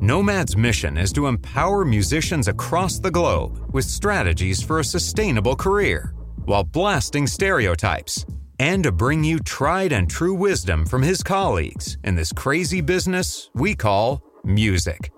Nomad's mission is to empower musicians across the globe with strategies for a sustainable career while blasting stereotypes and to bring you tried and true wisdom from his colleagues in this crazy business we call music.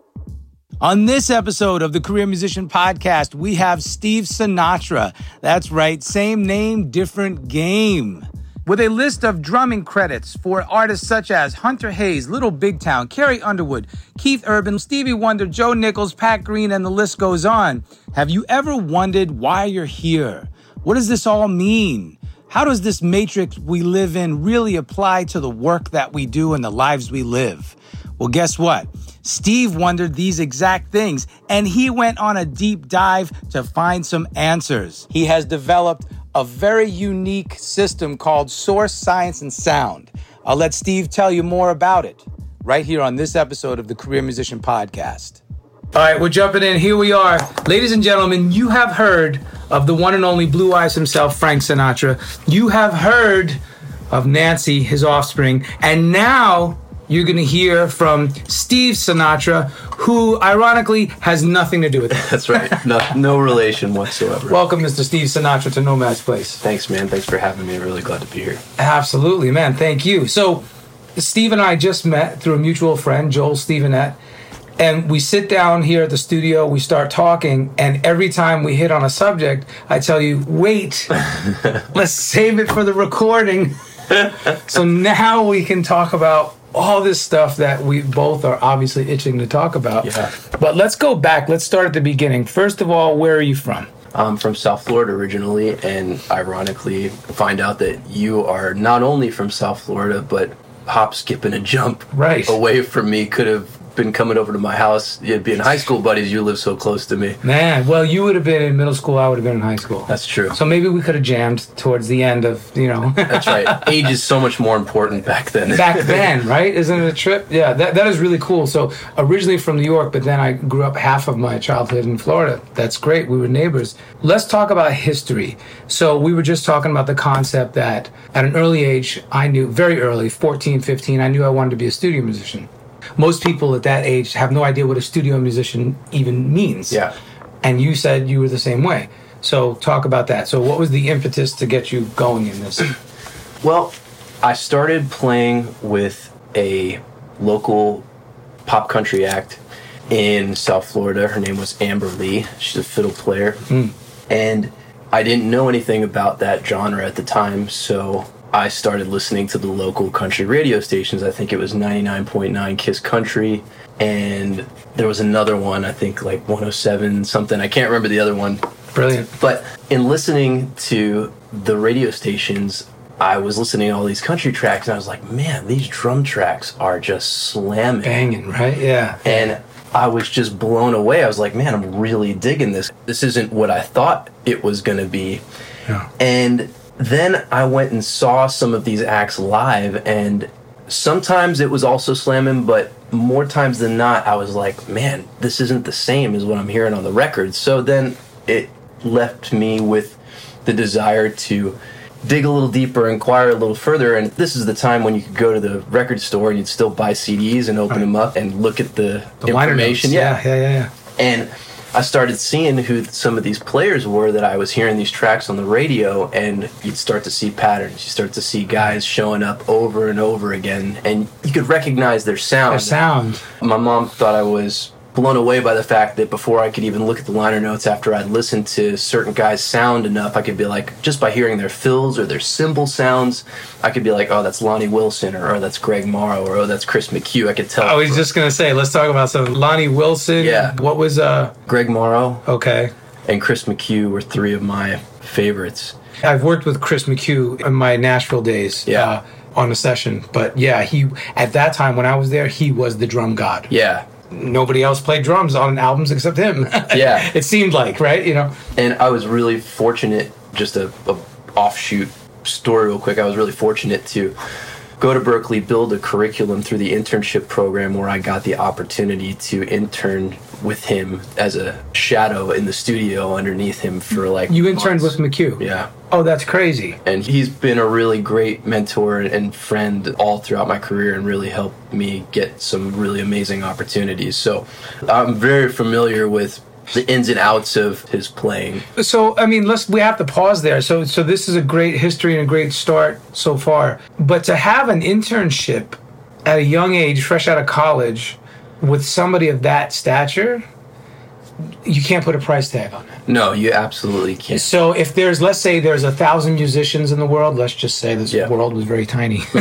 On this episode of the Career Musician Podcast, we have Steve Sinatra. That's right, same name, different game with a list of drumming credits for artists such as Hunter Hayes, Little Big Town, Carrie Underwood, Keith Urban, Stevie Wonder, Joe Nichols, Pat Green, and the list goes on. Have you ever wondered why you're here? What does this all mean? How does this matrix we live in really apply to the work that we do and the lives we live? Well, guess what? Steve wondered these exact things and he went on a deep dive to find some answers. He has developed a very unique system called Source Science and Sound. I'll let Steve tell you more about it right here on this episode of the Career Musician Podcast. All right, we're jumping in. Here we are. Ladies and gentlemen, you have heard of the one and only Blue Eyes himself, Frank Sinatra. You have heard of Nancy, his offspring. And now you're going to hear from Steve Sinatra, who ironically has nothing to do with it. That's right. No, no relation whatsoever. Welcome, Mr. Steve Sinatra, to Nomad's Place. Thanks, man. Thanks for having me. Really glad to be here. Absolutely, man. Thank you. So, Steve and I just met through a mutual friend, Joel Stevenette. And we sit down here at the studio, we start talking, and every time we hit on a subject, I tell you, wait, let's save it for the recording. so now we can talk about all this stuff that we both are obviously itching to talk about. Yeah. But let's go back. Let's start at the beginning. First of all, where are you from? I'm from South Florida originally, and ironically, find out that you are not only from South Florida, but hop, skip, and a jump right. away from me could have been coming over to my house, you'd be in high school buddies. You live so close to me. Man, well, you would have been in middle school. I would have been in high school. That's true. So maybe we could have jammed towards the end of you know. That's right. Age is so much more important back then. back then, right? Isn't it a trip? Yeah, that, that is really cool. So originally from New York, but then I grew up half of my childhood in Florida. That's great. We were neighbors. Let's talk about history. So we were just talking about the concept that at an early age, I knew very early, 14, 15, I knew I wanted to be a studio musician most people at that age have no idea what a studio musician even means. Yeah. And you said you were the same way. So talk about that. So what was the impetus to get you going in this? Well, I started playing with a local pop country act in South Florida. Her name was Amber Lee. She's a fiddle player. Mm. And I didn't know anything about that genre at the time, so I started listening to the local country radio stations. I think it was 99.9 Kiss Country, and there was another one, I think like 107 something. I can't remember the other one. Brilliant. But in listening to the radio stations, I was listening to all these country tracks, and I was like, man, these drum tracks are just slamming. Banging, right? Yeah. And I was just blown away. I was like, man, I'm really digging this. This isn't what I thought it was going to be. Yeah. And then I went and saw some of these acts live, and sometimes it was also slamming, but more times than not, I was like, man, this isn't the same as what I'm hearing on the record. So then it left me with the desire to dig a little deeper, inquire a little further, and this is the time when you could go to the record store and you'd still buy CDs and open right. them up and look at the, the information. Yeah. yeah, yeah, yeah. And I started seeing who some of these players were that I was hearing these tracks on the radio, and you'd start to see patterns. You start to see guys showing up over and over again, and you could recognize their sound. Their sound. My mom thought I was blown away by the fact that before I could even look at the liner notes after I'd listened to certain guys sound enough, I could be like, just by hearing their fills or their cymbal sounds, I could be like, oh, that's Lonnie Wilson, or oh, that's Greg Morrow, or oh, that's Chris McHugh. I could tell. I was just gonna say, let's talk about some Lonnie Wilson. Yeah. What was uh? Greg Morrow. Okay. And Chris McHugh were three of my favorites. I've worked with Chris McHugh in my Nashville days. Yeah. Uh, on a session, but yeah, he at that time when I was there, he was the drum god. Yeah, nobody else played drums on albums except him. Yeah. it seemed like right, you know. and I was really fortunate. Just a, a offshoot story, real quick. I was really fortunate to go to Berklee, build a curriculum through the internship program, where I got the opportunity to intern with him as a shadow in the studio underneath him for like You interned months. with McHugh. yeah. Oh, that's crazy. And he's been a really great mentor and friend all throughout my career and really helped me get some really amazing opportunities. So I'm very familiar with the ins and outs of his playing. So I mean, let's we have to pause there. So so this is a great history and a great start so far. But to have an internship at a young age, fresh out of college, with somebody of that stature, you can't put a price tag on that. No, you absolutely can't. So if there's, let's say there's a thousand musicians in the world, let's just say this Yeah. world was very tiny.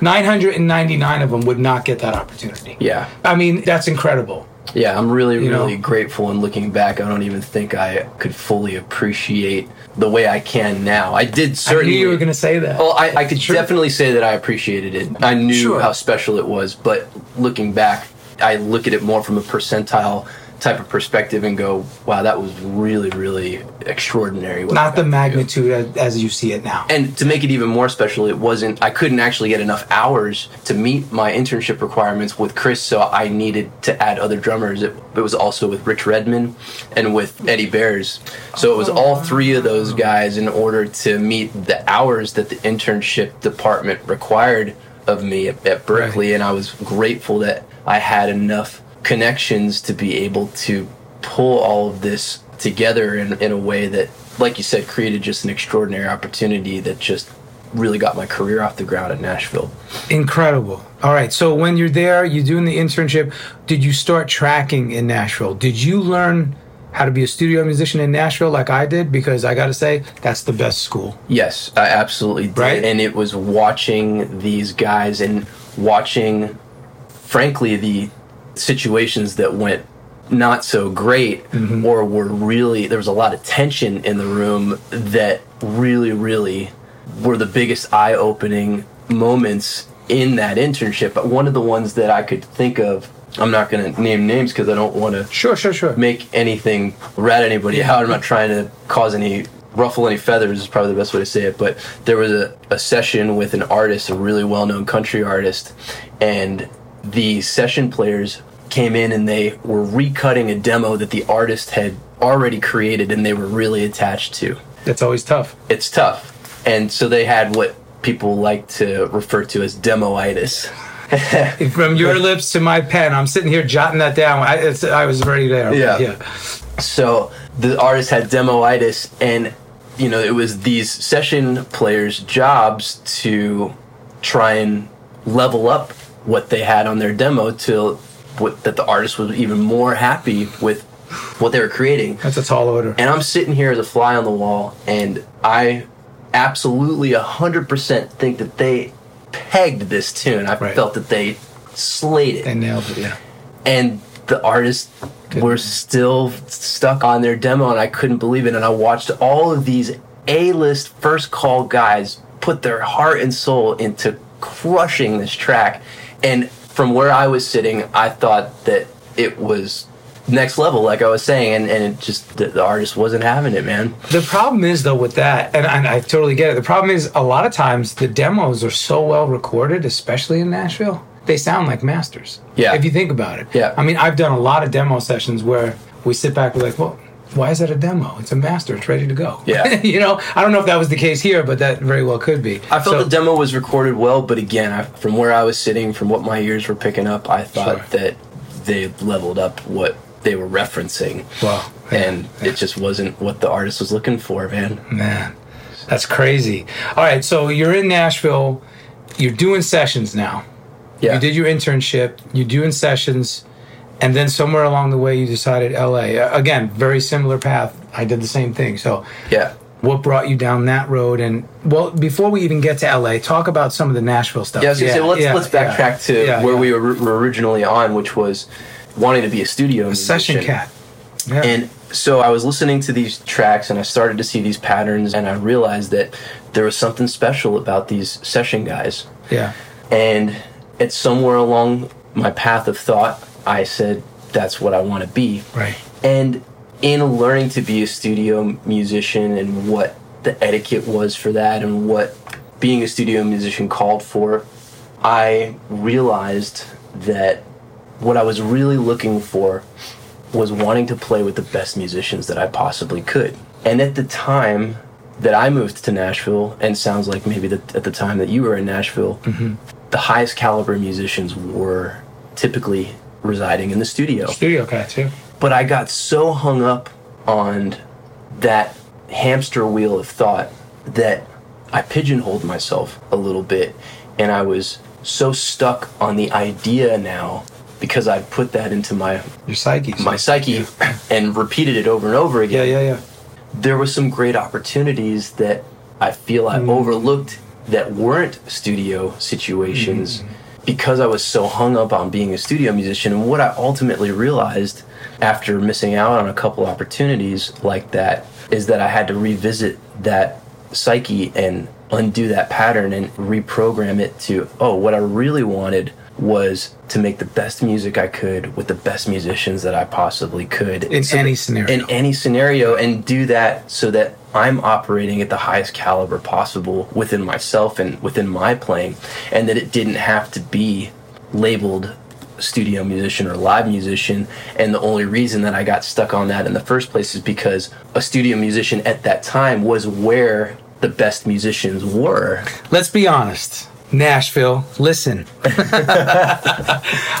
999 of them would not get that opportunity. Yeah. I mean, that's incredible. Yeah, I'm really, You know? really grateful. And looking back, I don't even think I could fully appreciate the way I can now. I did I certainly. knew you were going to say that. Well, I, I could Sure. definitely say that I appreciated it. I knew Sure. how special it was, but looking back, I look at it more from a percentile type of perspective and go, "Wow, that was really, really extraordinary." what not the got do." magnitude as, as you see it now. And to make it even more special, it wasn't. I couldn't actually get enough hours to meet my internship requirements with Chris, so I needed to add other drummers. It, it was also with Rich Redmond and with Eddie Bayers. So it was oh, all three of those guys in order to meet the hours that the internship department required of me at, at Berklee. Right. And I was grateful that I had enough connections to be able to pull all of this together in, in a way that, like you said, created just an extraordinary opportunity that just really got my career off the ground at Nashville. Incredible. All right. So when you're there, you're doing the internship. Did you start tracking in Nashville? Did you learn how to be a studio musician in Nashville like I did? Because I got to say, that's the best school. Yes, I absolutely did. Right? And it was watching these guys and watching, frankly, the situations that went not so great Mm-hmm. or were really, there was a lot of tension in the room that really, really were the biggest eye opening moments in that internship. But one of the ones that I could think of, I'm not going to name names because I don't want to Sure, sure, sure. make anything rat anybody out. I'm not trying to cause any ruffle any feathers is probably the best way to say it. But there was a, a session with an artist, a really well known country artist, and the session players came in and they were recutting a demo that the artist had already created and they were really attached to. That's always tough. It's tough. And so they had what people like to refer to as demoitis. From your lips to my pen, I'm sitting here jotting that down. I, it's, I was already there. Yeah. Yeah. So the artist had demoitis, and you know it was these session players' jobs to try and level up what they had on their demo to what, that the artist was even more happy with what they were creating. That's a tall order. And I'm sitting here as a fly on the wall, and I absolutely 100% think that they pegged this tune. I Right. felt that they slayed it They nailed it, yeah. and the artists were still stuck on their demo and i couldn't believe it and i watched all of these a-list first call guys put their heart and soul into crushing this track and from where i was sitting i thought that it was next level like i was saying and, and it just the, the artist wasn't having it man The problem is though with that, and, and I totally get it. The problem is a lot of times the demos are so well recorded, especially in Nashville, they sound like masters. Yeah. If you think about it. Yeah. I mean, I've done a lot of demo sessions where we sit back, we're like, well, why is that a demo? It's a master. It's ready to go. Yeah. you know, I don't know if that was the case here, but that very well could be. I felt So- the demo was recorded well, but again, I, from where I was sitting, from what my ears were picking up, I thought Sure. that they leveled up what they were referencing. Wow. And it just wasn't what the artist was looking for, man. Man, that's crazy. All right, so you're in Nashville. You're doing sessions now. Yeah. You did your internship. You're doing sessions, and then somewhere along the way, you decided L.A. Uh, Again, very similar path. I did the same thing. So, Yeah. what brought you down that road? And well, before we even get to L.A., talk about some of the Nashville stuff. Yeah, gonna say, let's, yeah, let's yeah. backtrack to Yeah, where yeah. we were, originally on, which was wanting to be a studio Session musician. cat. Yeah. And so I was listening to these tracks and I started to see these patterns and I realized that there was something special about these session guys. yeah. And it's somewhere along my path of thought, I said that's what I want to be. Right. And in learning to be a studio musician and what the etiquette was for that and what being a studio musician called for, I realized that what I was really looking for was wanting to play with the best musicians that I possibly could. And at the time that I moved to Nashville, and sounds like maybe that at the time that you were in Nashville, mm-hmm. the highest caliber musicians were typically residing in the studio. Studio cats, yeah. But I got so hung up on that hamster wheel of thought that I pigeonholed myself a little bit. And I was so stuck on the idea now because I'd put that into my Your psyche. my psyche and repeated it over and over again. yeah, yeah. Yeah. There were some great opportunities that I feel I mm. overlooked that weren't studio situations mm-hmm. Because I was so hung up on being a studio musician. And what I ultimately realized after missing out on a couple opportunities like that is that I had to revisit that psyche and undo that pattern and reprogram it to, oh, what I really wanted was to make the best music I could with the best musicians that I possibly could In So any scenario. In any scenario, and do that so that I'm operating at the highest caliber possible within myself and within my playing, and that it didn't have to be labeled studio musician or live musician. And the only reason that I got stuck on that in the first place is because a studio musician at that time was where the best musicians were. Let's be honest. Nashville, listen.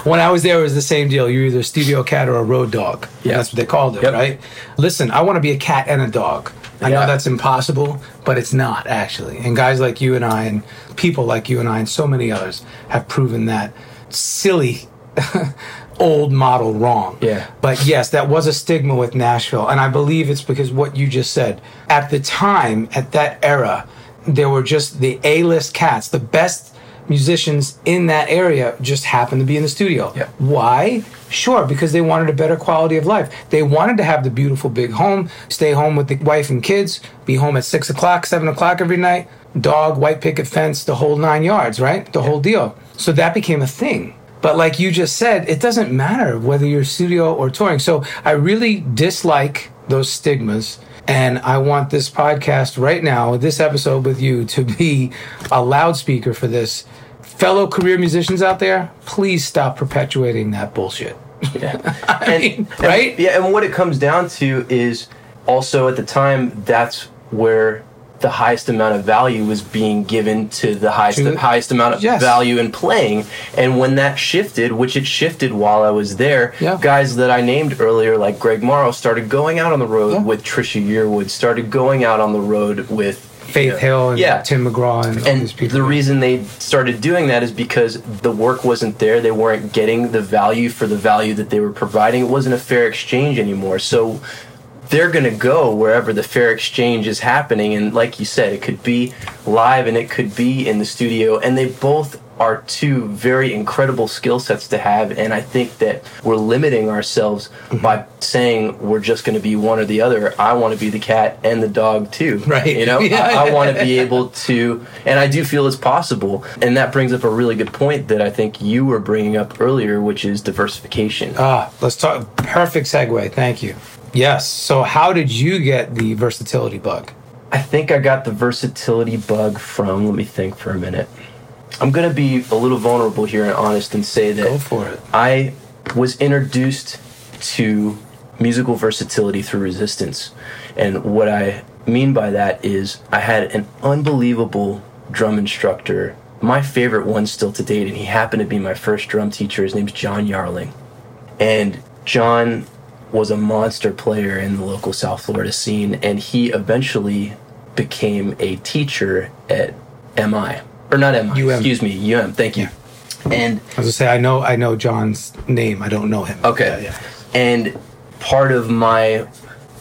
when I was there, it was the same deal. You're either a studio cat or a road dog. Yeah. That's what they called it, Yep. right? Listen, I want to be a cat and a dog. I know that's impossible, but it's not actually. And guys like you and I, and people like you and I, and so many others have proven that silly old model wrong. Yeah. But yes, that was a stigma with Nashville. And I believe it's because what you just said. At the time, at that era, there were just the A list cats, the best musicians in that area just happened to be in the studio. Yeah. Why? Sure, because they wanted a better quality of life. They wanted to have the beautiful big home, stay home with the wife and kids, be home at six o'clock, seven o'clock every night, dog, white picket fence, the whole nine yards, right? The whole deal. So that became a thing. But like you just said, it doesn't matter whether you're studio or touring. So I really dislike those stigmas. And I want this podcast right now, this episode with you, to be a loudspeaker for this. Fellow career musicians out there, please stop perpetuating that bullshit. and, mean, right? yeah, and what it comes down to is also at the time that's where the highest amount of value was being given to the highest To- highest amount of Yes. value in playing. And when that shifted, which it shifted while I was there, Yeah. guys that I named earlier, like Greg Morrow, started going out on the road Yeah. with Trisha Yearwood, started going out on the road with Faith Hill and Yeah. Tim McGraw and, and the reason they started doing that is because the work wasn't there. They weren't getting the value for the value that they were providing. It wasn't a fair exchange anymore. So they're going to go wherever the fair exchange is happening. And like you said, it could be live and it could be in the studio. And they both are two very incredible skill sets to have. And I think that we're limiting ourselves by saying we're just going to be one or the other. I want to be the cat and the dog too. Right. You know, Yeah. I, I want to be able to, and I do feel it's possible. And that brings up a really good point that I think you were bringing up earlier, which is diversification. Ah, let's talk. Perfect segue. Thank you. Yes. So, how did you get the versatility bug? I think I got the versatility bug from, let me think for a minute. I'm going to be a little vulnerable here and honest and say that Go for it. I was introduced to musical versatility through resistance. And what I mean by that is I had an unbelievable drum instructor, my favorite one still to date, and he happened to be my first drum teacher. His name's John Yarling. And John was a monster player in the local South Florida scene, and he eventually became a teacher at MI. Or not MI, UM. excuse me, UM, thank you. And I was gonna say I know I know John's name. I don't know him. Okay. Yeah, yeah. And part of my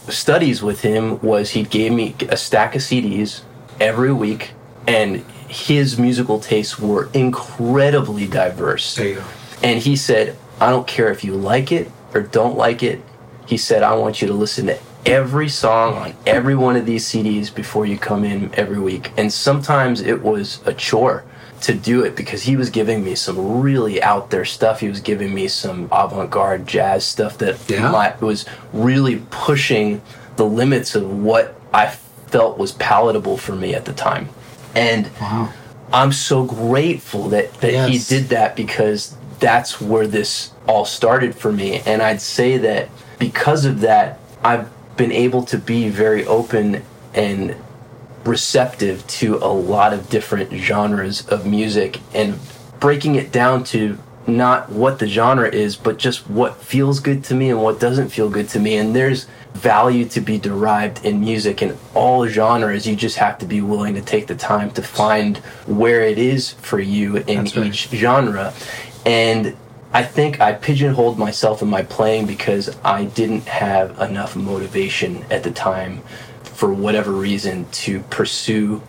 studies with him was he gave me a stack of CDs every week, and his musical tastes were incredibly diverse. There you go. And he said, I don't care if you like it or don't like it. He said, I want you to listen to every song on every one of these CDs before you come in every week. And sometimes it was a chore to do it because he was giving me some really out there stuff. He was giving me some avant garde jazz stuff that Yeah. my, was really pushing the limits of what I felt was palatable for me at the time. And Wow. I'm so grateful that, that he did that because that's where this all started for me. And I'd say that because of that, I've been able to be very open and receptive to a lot of different genres of music and breaking it down to not what the genre is, but just what feels good to me and what doesn't feel good to me. And there's value to be derived in music in all genres. You just have to be willing to take the time to find where it is for you in right. each genre. And I think I pigeonholed myself in my playing because I didn't have enough motivation at the time for whatever reason to pursue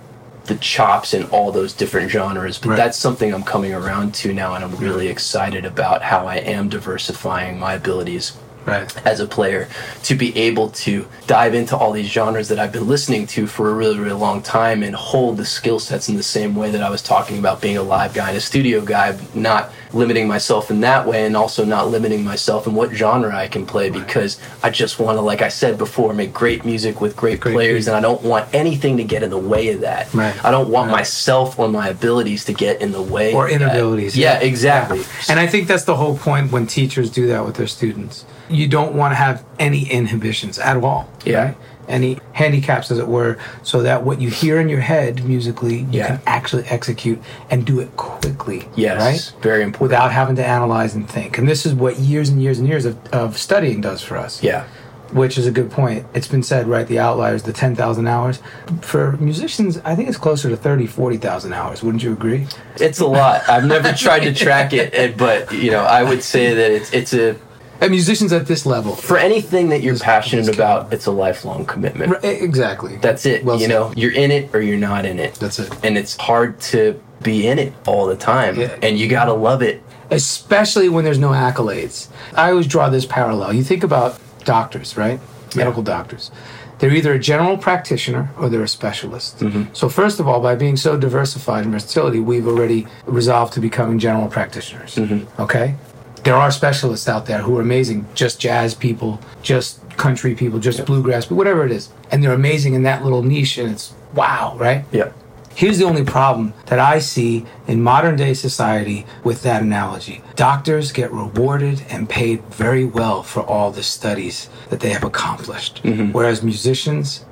the chops in all those different genres. But Right. that's something I'm coming around to now, and I'm really excited about how I am diversifying my abilities Right. as a player to be able to dive into all these genres that I've been listening to for a really, really long time and hold the skill sets in the same way that I was talking about being a live guy and a studio guy, not limiting myself in that way and also not limiting myself in what genre I can play because I just want to, like I said before, make great music with great, Great players people. and I don't want anything to get in the way of that. Right. I don't want Right. myself or my abilities to get in the way Or inabilities. Yeah, exactly. And I think that's the whole point when teachers do that with their students. You don't want to have any inhibitions at all. Yeah. Right? Any handicaps, as it were, so that what you hear in your head musically, you Yeah. can actually execute and do it quickly. Yes, Right? very important. Without having to analyze and think. And this is what years and years and years of, of studying does for us. yeah. Which is a good point. It's been said, right? The outliers, the 10,000 hours. For musicians, I think it's closer to 30, 40,000 hours. Wouldn't you agree? It's a lot. I've never tried to track it, but you know, I would say that it's it's a And musicians at this level. for anything that you're passionate about, it's a lifelong commitment. Right, Exactly. That's it. Well you said. know, you're in it or you're not in it. That's it. And it's hard to be in it all the time, Yeah. and you gotta love it. Especially when there's no accolades. I always draw this parallel. You think about doctors, right? Medical doctors. They're either a general practitioner or they're a specialist. Mm-hmm. So, first of all, by being so diversified in versatility, we've already resolved to becoming general practitioners. Mm-hmm. Okay? There are specialists out there who are amazing, just jazz people, just country people, just bluegrass, but whatever it is. And they're amazing in that little niche, and it's wow, right? Yeah. Here's the only problem that I see in modern day society with that analogy. Doctors get rewarded and paid very well for all the studies that they have accomplished. Mm-hmm. Whereas musicians,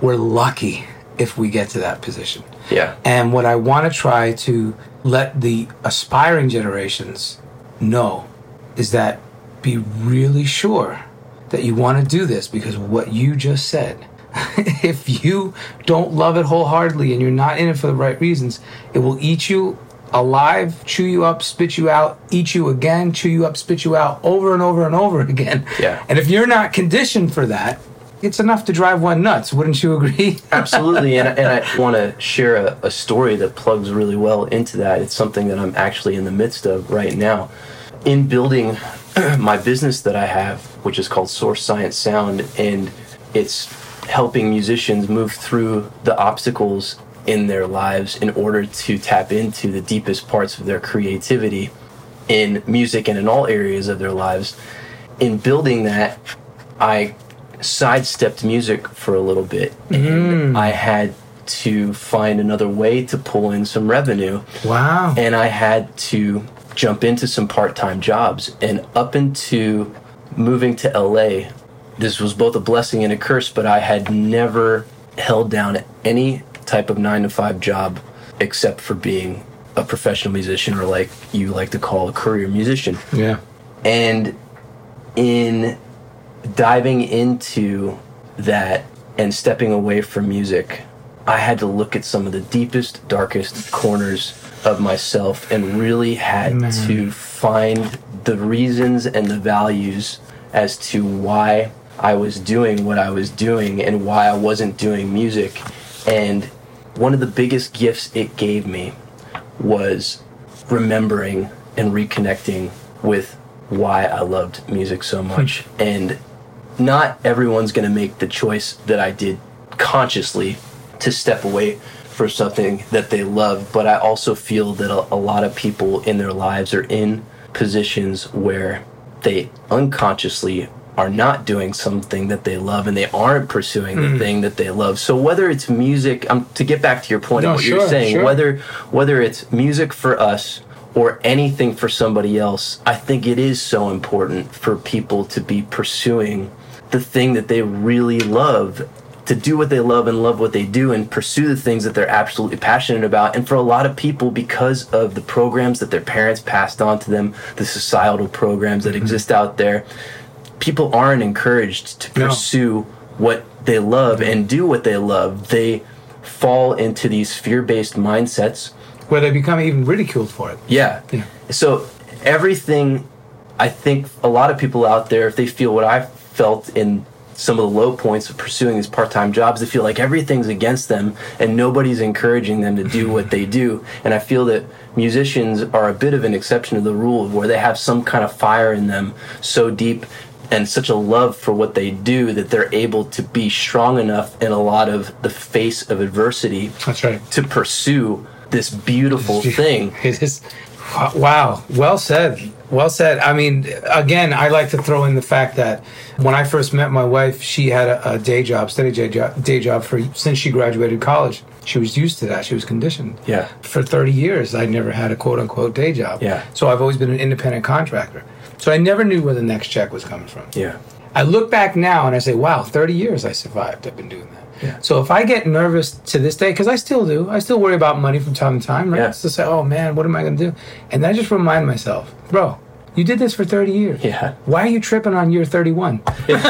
we're lucky if we get to that position. Yeah. And what I want to try to let the aspiring generations know is that be really sure that you want to do this because what you just said. if you don't love it wholeheartedly and you're not in it for the right reasons, it will eat you alive, chew you up, spit you out, eat you again, chew you up, spit you out over and over and over again. Yeah. And if you're not conditioned for that, it's enough to drive one nuts. Wouldn't you agree? Absolutely, and, and I want to share a, a story that plugs really well into that. It's something that I'm actually in the midst of right now. In building my business that I have, which is called Source Science Sound, and it's helping musicians move through the obstacles in their lives in order to tap into the deepest parts of their creativity in music and in all areas of their lives. In building that, I sidestepped music for a little bit and I had to find another way to pull in some revenue Wow. and I had to jump into some part-time jobs and up into moving to LA this was both a blessing and a curse but I had never held down any type of 9 to 5 job except for being a professional musician or like you like to call a career musician yeah. and in diving into that and stepping away from music, I had to look at some of the deepest, darkest corners of myself and really had to find the reasons and the values as to why I was doing what I was doing and why I wasn't doing music. And one of the biggest gifts it gave me was remembering and reconnecting with why I loved music so hmm. much. and not everyone's going to make the choice that I did consciously to step away for something that they love, but I also feel that a, a lot of people in their lives are in positions where they unconsciously are not doing something that they love and they aren't pursuing the Mm. thing that they love. So whether it's music, um, to get back to your point No, of what sure, you're saying, sure. whether whether it's music for us or anything for somebody else, I think it is so important for people to be pursuing the thing that they really love to do what they love and love what they do and pursue the things that they're absolutely passionate about and for a lot of people because of the programs that their parents passed on to them the societal programs that mm-hmm. exist out there people aren't encouraged to No. pursue what they love and do what they love they fall into these fear-based mindsets Where they become even ridiculed for it. yeah. Yeah. So everything, I think a lot of people out there, if they feel what I felt in some of the low points of pursuing these part-time jobs, they feel like everything's against them and nobody's encouraging them to do what they do. And I feel that musicians are a bit of an exception to the rule where they have some kind of fire in them so deep and such a love for what they do that they're able to be strong enough in a lot of the face of adversity That's right. to pursue this beautiful thing. It is. Wow. Well said. Well said. I mean, again, I like to throw in the fact that when I first met my wife, she had a, a day job, steady day job, day job for since she graduated college. She was used to that. She was conditioned. Yeah. For 30 years, I never had a quote unquote day job. Yeah. So I've always been an independent contractor. So I never knew where the next check was coming from. Yeah. I look back now and I say, wow, 30 years I survived. I've been doing that. Yeah. So if I get nervous to this day, because I still do, I still worry about money from time to time, right? Yeah. To say, oh man, what am I going to do? And then I just remind myself, bro, you did this for 30 years. Yeah. Why are you tripping on year 31? you know?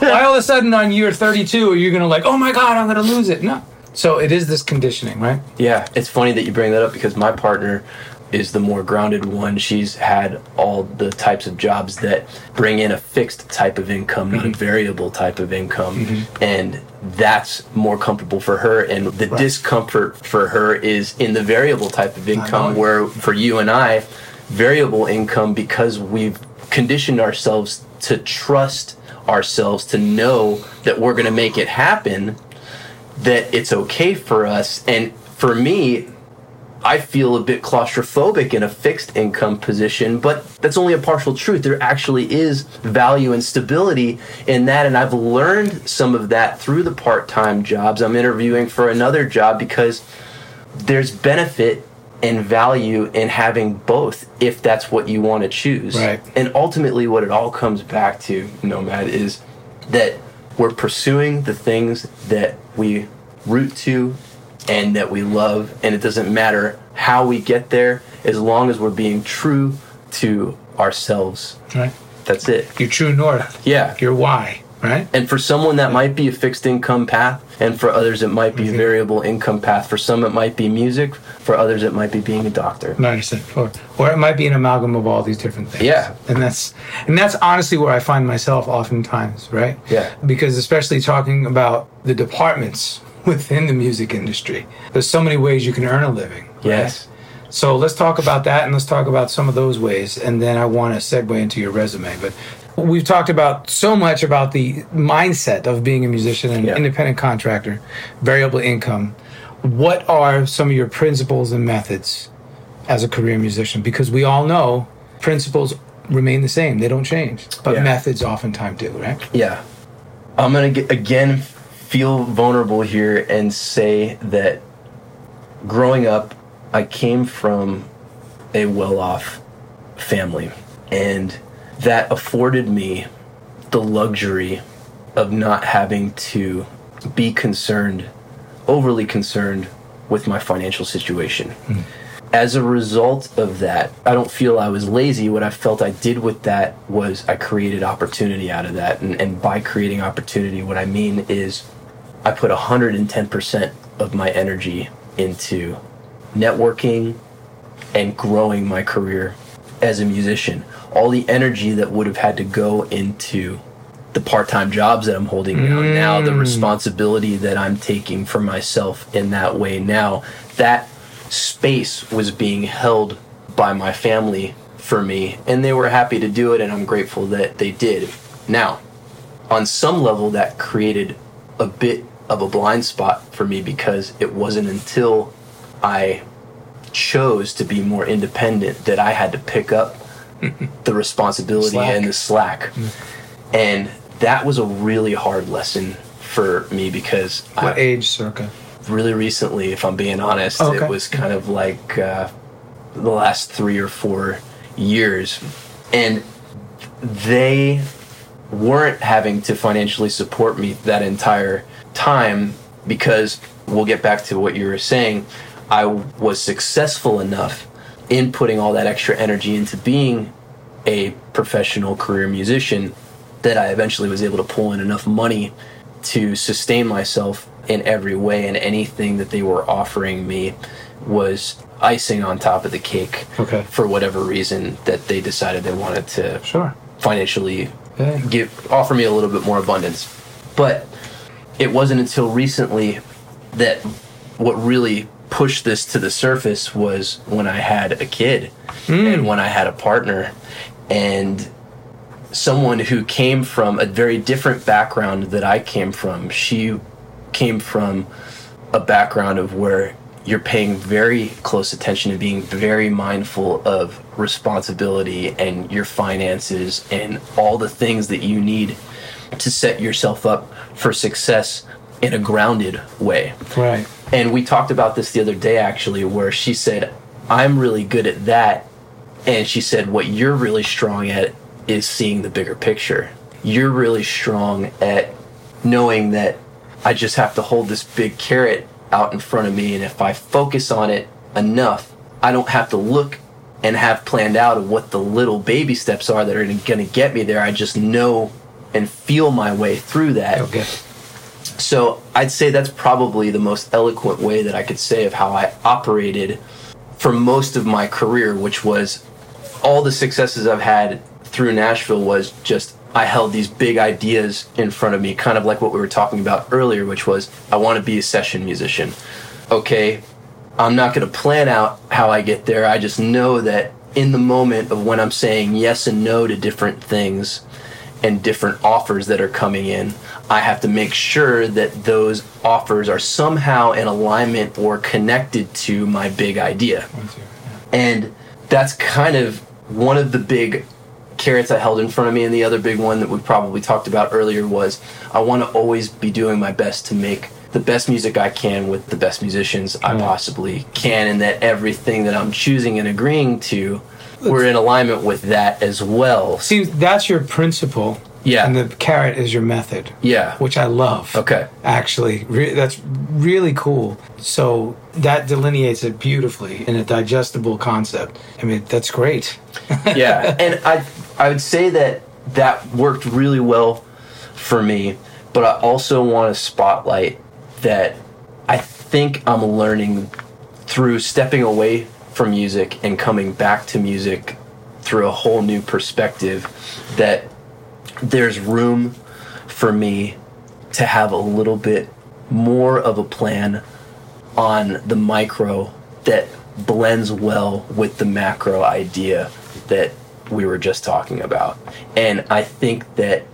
Why all of a sudden on year 32 are you going to like, oh my God, I'm going to lose it? No. So it is this conditioning, right? Yeah, it's funny that you bring that up because my partner is the more grounded one. She's had all the types of jobs that bring in a fixed type of income, not a mm-hmm. variable type of income. Mm-hmm. And that's more comfortable for her. And the discomfort for her is in the variable type of income, where for you and I, variable income, because we've conditioned ourselves to trust ourselves to know that we're going to make it happen that it's okay for us. And for me, I feel a bit claustrophobic in a fixed income position, but that's only a partial truth. There actually is value and stability in that, and I've learned some of that through the part time jobs. I'm interviewing for another job because there's benefit and value in having both if that's what you want to choose. Right. And ultimately, what it all comes back to, Nomad, is that we're pursuing the things that we root to and that we love, and it doesn't matter how we get there as long as we're being true to ourselves. Right. That's it. Your true north. Yeah. Your why, right? And for someone that might be a fixed income path, and for others it might be a mm-hmm. variable income path. For some it might be music, for others it might be being a doctor. Understand. Or, or it might be an amalgam of all these different things. Yeah. And that's and that's honestly where I find myself oftentimes, right? Yeah. Because especially talking about the departments within the music industry, there's so many ways you can earn a living. right? Yes. So let's talk about that and let's talk about some of those ways. And then I want to segue into your resume. But we've talked about so much about the mindset of being a musician and Yeah. independent contractor, variable income. What are some of your principles and methods as a career musician? Because we all know principles remain the same, they don't change. But Yeah. methods oftentimes do, right? Yeah. I'm going to get again feel vulnerable here and say that growing up, I came from a well off family, and that afforded me the luxury of not having to be concerned, overly concerned with my financial situation. Hmm. As a result of that, I don't feel I was lazy. What I felt I did with that was I created opportunity out of that. And, and by creating opportunity, what I mean is I put 110% of my energy into networking and growing my career as a musician. All the energy that would have had to go into the part-time jobs that I'm holding down now, the mm. responsibility that I'm taking for myself in that way now, that space was being held by my family for me and they were happy to do it and I'm grateful that they did. Now, on some level that created a bit of a blind spot for me because it wasn't until I chose to be more independent that I had to pick up the responsibility Slack. and the slack. And that was a really hard lesson for me because What I, age, circa? really recently, if I'm being honest, Okay. it was kind of like uh, the last three or four years. And they weren't having to financially support me that entire time because we'll get back to what you were saying. I was successful enough in putting all that extra energy into being a professional career musician that I eventually was able to pull in enough money to sustain myself in every way and anything that they were offering me was icing on top of the cake Okay. for whatever reason that they decided they wanted to Sure. financially. Give offer me a little bit more abundance. But it wasn't until recently that what really pushed this to the surface was when I had a kid and when I had a partner and someone who came from a very different background that I came from. She came from a background of where you're paying very close attention and being very mindful of responsibility and your finances and all the things that you need to set yourself up for success in a grounded way. Right. And we talked about this the other day actually, where she said, I'm really good at that. And she said, What you're really strong at is seeing the bigger picture. You're really strong at knowing that I just have to hold this big carrot out in front of me. And if I focus on it enough, I don't have to look and have planned out of what the little baby steps are that are going to get me there. I just know and feel my way through that. Okay. So I'd say that's probably the most eloquent way that I could say of how I operated for most of my career, which was all the successes I've had through Nashville was just I held these big ideas in front of me, kind of like what we were talking about earlier, which was I want to be a session musician. Okay, I'm not going to plan out how I get there. I just know that in the moment of when I'm saying yes and no to different things and different offers that are coming in, I have to make sure that those offers are somehow in alignment or connected to my big idea. And that's kind of one of the big carrots I held in front of me. And the other big one that we probably talked about earlier was I want to always be doing my best to make the best music I can with the best musicians I mm. possibly can, and that everything that I'm choosing and agreeing to, we're in alignment with that as well. See, that's your principle. Yeah. And the carrot is your method. Yeah. Which I love. Okay. Actually, Re- that's really cool. So that delineates it beautifully in a digestible concept. I mean, that's great. yeah, and I I would say that that worked really well for me, but I also want to spotlight that I think I'm learning through stepping away from music and coming back to music through a whole new perspective that there's room for me to have a little bit more of a plan on the micro that blends well with the macro idea that we were just talking about. And I think that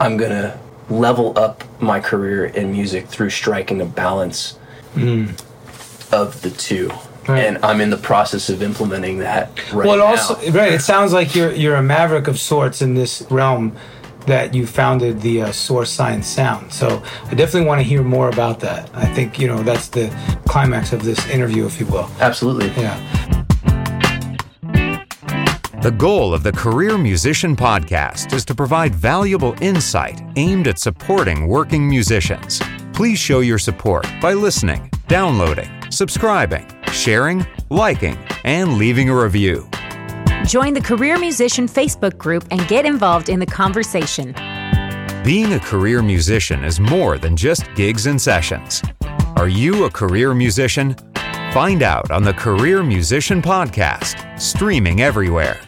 I'm going to level up my career in music through striking a balance of the two. Right. And I'm in the process of implementing that right well, it now. also right. It sounds like you're you're a maverick of sorts in this realm that you founded the uh, Source Science Sound. So I definitely want to hear more about that. I think you know that's the climax of this interview, if you will. Absolutely. Yeah. The goal of the Career Musician Podcast is to provide valuable insight aimed at supporting working musicians. Please show your support by listening, downloading, subscribing, sharing, liking, and leaving a review. Join the Career Musician Facebook group and get involved in the conversation. Being a career musician is more than just gigs and sessions. Are you a career musician? Find out on the Career Musician Podcast, streaming everywhere.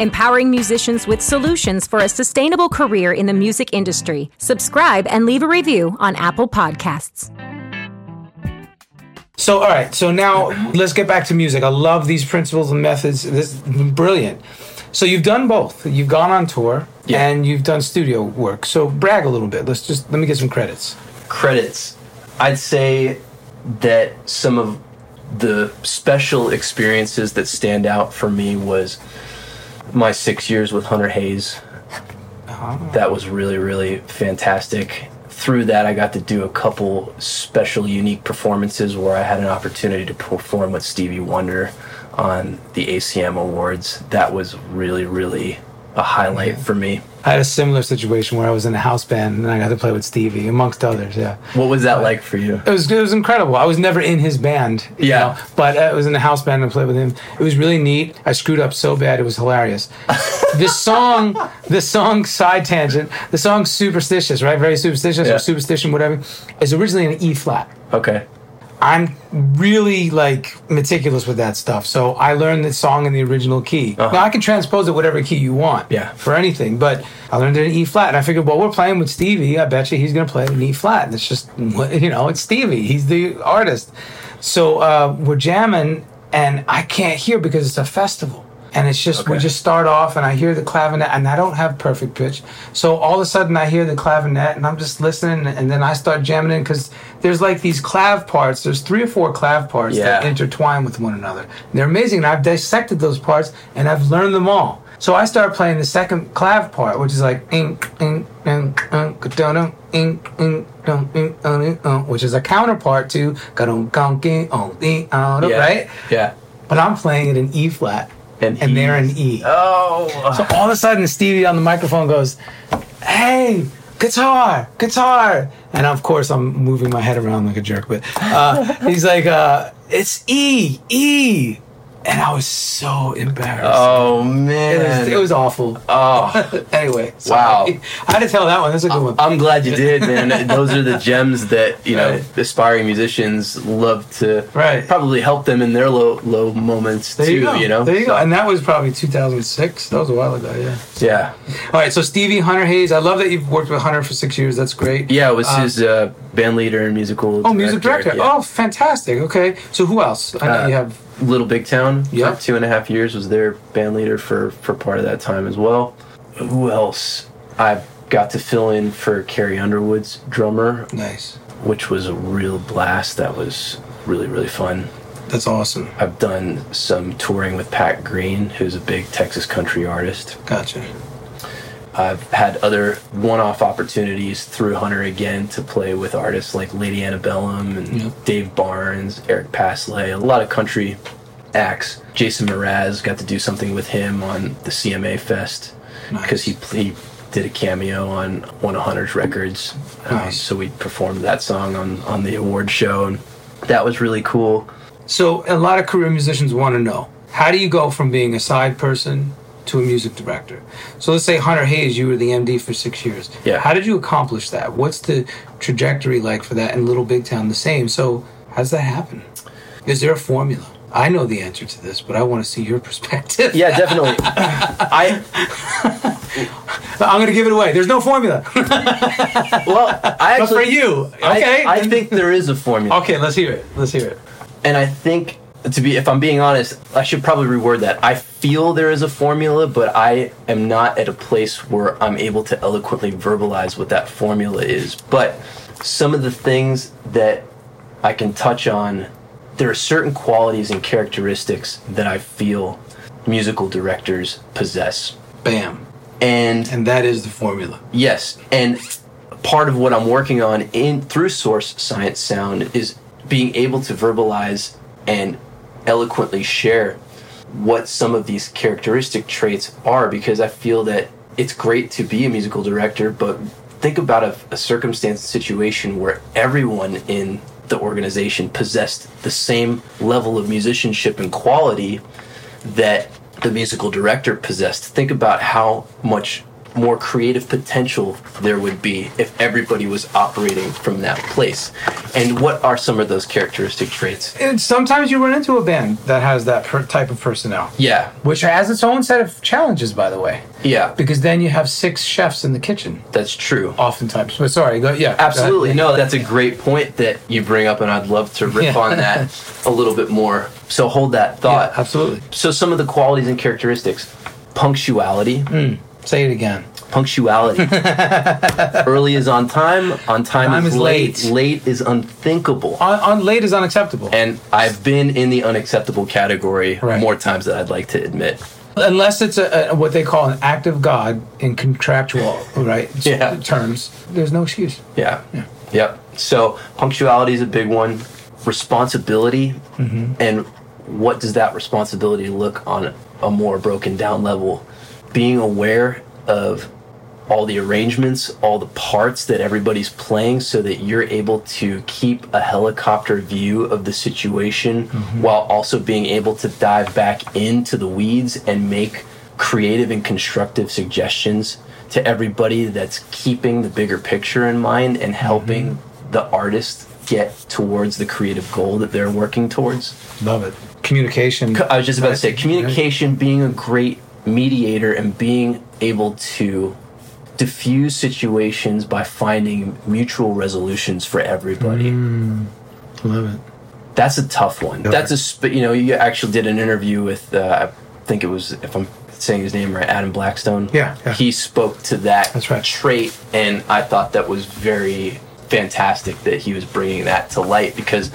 Empowering musicians with solutions for a sustainable career in the music industry. Subscribe and leave a review on Apple Podcasts. So all right. So now let's get back to music. I love these principles and methods. This is brilliant. So you've done both. You've gone on tour Yeah. and you've done studio work. So brag a little bit. Let's just let me get some credits. credits, I'd say that some of the special experiences that stand out for me was my six years with Hunter Hayes. Ah. That was really, really fantastic. Through that, I got to do a couple special, unique performances where I had an opportunity to perform with Stevie Wonder on the ACM Awards. That was really, really a highlight for me. I had a similar situation where I was in a house band and I got to play with Stevie, amongst others. Yeah, What was that like for you? it was it was incredible. I was never in his band, you Yeah. know, but I was in a house band and played with him. It was really neat. I screwed up so bad it was hilarious. this song, this song, side tangent. The song "Superstitious," right? Very superstitious Yeah. or superstition, whatever, is originally in E flat. Okay. I'm really like meticulous with that stuff. So I learned the song in the original key. Now I can transpose it whatever key you want. Uh-huh. Yeah. For anything, but I learned it in E flat, and I figured, well, we're playing with Stevie. I bet you he's gonna play it in E flat. And it's just, you know, it's Stevie. He's the artist. So uh, we're jamming, and I can't hear because it's a festival. And it's just we just start off, and I hear the clavinet, and I don't have perfect pitch. So all of a sudden, I hear the clavinet, and I'm just listening, and then I start jamming in because there's like these clav parts. There's three or four clav parts that intertwine with one another. And they're amazing, and I've dissected those parts, and I've learned them all. So I start playing the second clav part, which is like ink, ink, ink, ink, ink, ink, dun, ink, dun, ink, which is a counterpart to ga-dum, gong, ging, ong, uh, Yeah. right? Yeah. But I'm playing it in E flat, And and they're in E. E. Oh. So all of a sudden, Stevie on the microphone goes, "Hey, guitar, guitar!" And of course, I'm moving my head around like a jerk. But uh, he's like, uh, "It's E, E," and I was so embarrassed. Oh it, man. was, it was awful. oh. anyway, Wow. I had to tell that one. That's a good one. I'm glad you did, man. Those are the gems that you know Right. aspiring musicians love to Right. probably help them in their low low moments there too. you. You know. there you go. And that was probably 2006. That was a while ago. Yeah. yeah. All right. So Stevie Hunter Hayes. I love that you've worked with Hunter for six years. That's great. Yeah, it was Uh, his uh, band leader and musical. Oh, music director. yeah. Oh, fantastic. Okay. So who else? I know Uh, you have. Little Big Town Yeah. two and a half years was their band leader for for part of that time as well. Who else? I got to fill in for Carrie Underwood's drummer, Nice. which was a real blast. That was really really fun. That's awesome. I've done some touring with Pat Green, who's a big Texas country artist. Gotcha. I've had other one-off opportunities through Hunter again to play with artists like Lady Antebellum and. Dave Barnes, Eric Paslay, a lot of country acts. Jason Mraz got to do something with him on the CMA Fest because he, he did a cameo on one of Hunter's records. Um, so we performed that song on, on the award show, and that was really cool. So a lot of career musicians want to know how do you go from being a side person to a music director? So let's say Hunter Hayes, you were the MD for six years. Yeah. How did you accomplish that? What's the trajectory like for that? And Little Big Town the same. So how's that happen? Is there a formula? I know the answer to this, but I want to see your perspective. Yeah, definitely. I I'm going to give it away. There's no formula. well, I but for actually you, I- okay. I, think there is a formula. Okay, let's hear it. Let's hear it. and I think to be if I'm being honest, I should probably reword that. I feel there is a formula, but I am not at a place where I'm able to eloquently verbalize what that formula is. But some of the things that I can touch on, there are certain qualities and characteristics that I feel musical directors possess. Bam. And And that is the formula. Yes, and part of what I'm working on in through Source Science Sound is being able to verbalize and eloquently share what some of these characteristic traits are because I feel that it's great to be a musical director, but think about a, a circumstance situation where everyone in the organization possessed the same level of musicianship and quality that the musical director possessed. Think about how much more creative potential there would be if everybody was operating from that place. And what are some of those characteristic traits? And sometimes you run into a band that has that per- type of personnel. Yeah, which has its own set of challenges, by the way, yeah, because then you have six chefs in the kitchen, that's true. oftentimes. But sorry, go, yeah, Absolutely. go. No, that's a great point that you bring up, and I'd love to riff Yeah. on that a little bit more. So hold that Yeah, thought. absolutely. So some of the qualities and characteristics punctuality, hmm. Say it again. punctuality. Early is on time. On time, Time is, is late. late. Late is unthinkable. On, on late is unacceptable. and I've been in the unacceptable category Right. more times than I'd like to admit. Unless it's a, a, what they call an act of God in contractual right Yeah. terms, there's no excuse. Yeah. Yep. So punctuality is a big one. Responsibility, mm-hmm. and what does that responsibility look on a more broken down level? Being aware of all the arrangements, all the parts that everybody's playing, so that you're able to keep a helicopter view of the situation mm-hmm. while also being able to dive back into the weeds and make creative and constructive suggestions to everybody that's keeping the bigger picture in mind and helping mm-hmm. the artist get towards the creative goal that they're working towards. Love it. Communication. I was just about to say communication being a great mediator and being able to diffuse situations by finding mutual resolutions for everybody. Love it. That's a tough one. That's a sp- you know you actually did an interview with uh, I think it was if I'm saying his name right Adam Blackstone. Yeah, yeah. He spoke to that That's right. trait and I thought that was very fantastic that he was bringing that to light because